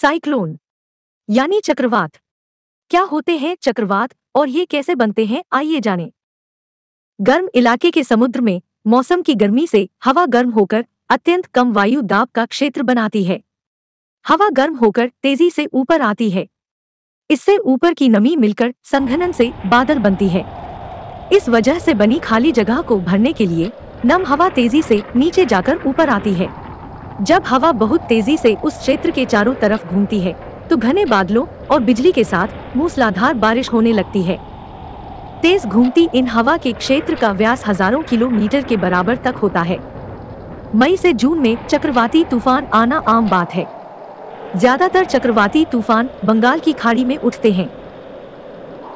Cyclone, यानी चक्रवात। क्या होते हैं चक्रवात और ये कैसे बनते हैं, आइए जानें। गर्म इलाके के समुद्र में, मौसम की गर्मी से, हवा गर्म होकर, अत्यंत कम वायु दाब का क्षेत्र बनाती है। हवा गर्म होकर, तेज़ी से ऊपर आती है। इससे ऊपर की नमी मिलकर, संघनन से बादल बनती है। इस वजह से बनी खाली जगह को भरने के लिए, नम हवा तेज़ी से नीचे जाकर ऊपर आती है। जब हवा बहुत तेज़ी से उस क्षेत्र के चारों तरफ़ घूमती है तो घने बादलों और बिजली के साथ मूसलाधार बारिश होने लगती है। तेज घूमती इन हवा के क्षेत्र का व्यास हज़ारों किलोमीटर के बराबर तक होता है। मई से जून में चक्रवाती तूफ़ान आना आम बात है। ज़्यादातर चक्रवाती तूफ़ान बंगाल की खाड़ी में उठते हैं।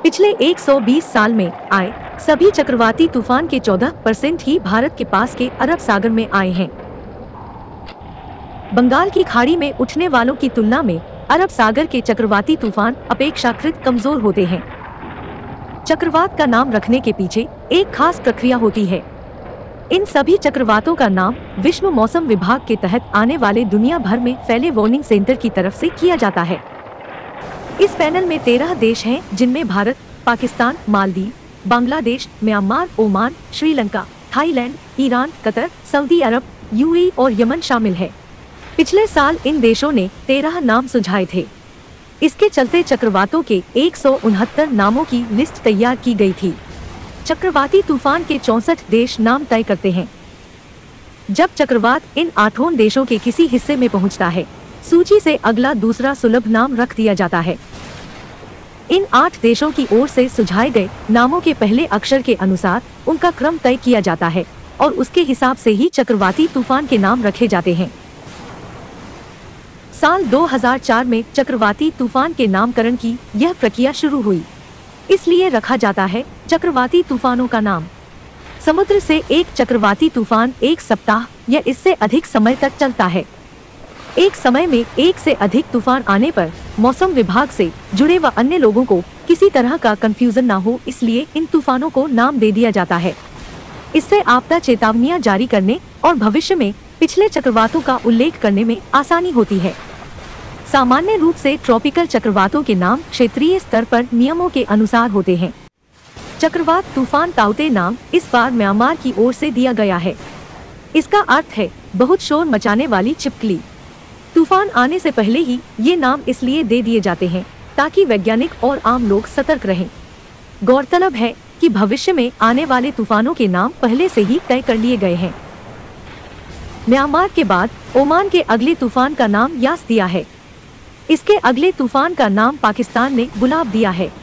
पिछले 120 साल में आए सभी चक्रवाती तूफ़ान के 14 परसेंट ही भारत के पास के अरब सागर में आए हैं। बंगाल की खाड़ी में उठने वालों की तुलना में अरब सागर के चक्रवाती तूफ़ान अपेक्षाकृत कमज़ोर होते हैं। चक्रवात का नाम रखने के पीछे एक खास प्रक्रिया होती है। इन सभी चक्रवातों का नाम विश्व मौसम विभाग के तहत आने वाले दुनिया भर में फैले वार्निंग सेंटर की तरफ़ से किया जाता है। इस पैनल में तेरह देश हैं, जिनमें Bharat, Pakistan, Maldives, Bangladesh, Myanmar, Oman, Sri Lanka, Thailand, Iran, Qatar, Saudi Arab, UAE और यमन शामिल है। पिछले साल इन देशों ने तेरह नाम सुझाए थे। इसके चलते चक्रवातों के एक सौ उनहत्तर नामों की लिस्ट तैयार की गई थी। चक्रवाती तूफ़ान के चौसठ देश नाम तय करते हैं। जब चक्रवात इन आठों देशों के किसी हिस्से में पहुँचता है, सूची से अगला दूसरा सुलभ नाम रख दिया जाता है। इन आठ देशों की ओर से सुझाए गए नामों के पहले अक्षर के अनुसार उनका क्रम तय किया जाता है और उसके हिसाब से ही चक्रवाती तूफ़ान के नाम रखे जाते हैं। साल 2004 में चक्रवाती तूफ़ान के नामकरण की यह प्रक्रिया शुरू हुई। इसलिए रखा जाता है चक्रवाती तूफानों का नाम। समुद्र से एक चक्रवाती तूफ़ान एक सप्ताह या इससे अधिक समय तक चलता है। एक समय में एक से अधिक तूफ़ान आने पर मौसम विभाग से जुड़े व अन्य लोगों को किसी तरह का कंफ्यूजन ना हो, इसलिए इन तूफानों को नाम दे दिया जाता है। इससे आपदा चेतावनियाँ जारी करने और भविष्य में पिछले चक्रवातों का उल्लेख करने में आसानी होती है। सामान्य रूप से ट्रॉपिकल चक्रवातों के नाम क्षेत्रीय स्तर पर नियमों के अनुसार होते हैं। चक्रवात तूफ़ान ताउते नाम इस बार म्यांमार की ओर से दिया गया है। इसका अर्थ है, बहुत शोर मचाने वाली चिपकली तूफ़ान आने से पहले ही ये नाम इसलिए दे दिए जाते हैं, ताकि वैज्ञानिक और आम लोग सतर्क रहें। गौरतलब है कि भविष्य में आने वाले तूफानों के नाम पहले से ही तय कर लिए गए हैं। म्यांमार के बाद ओमान के अगले तूफ़ान का नाम यास दिया है। इसके अगले तूफ़ान का नाम पाकिस्तान ने गुलाब दिया है।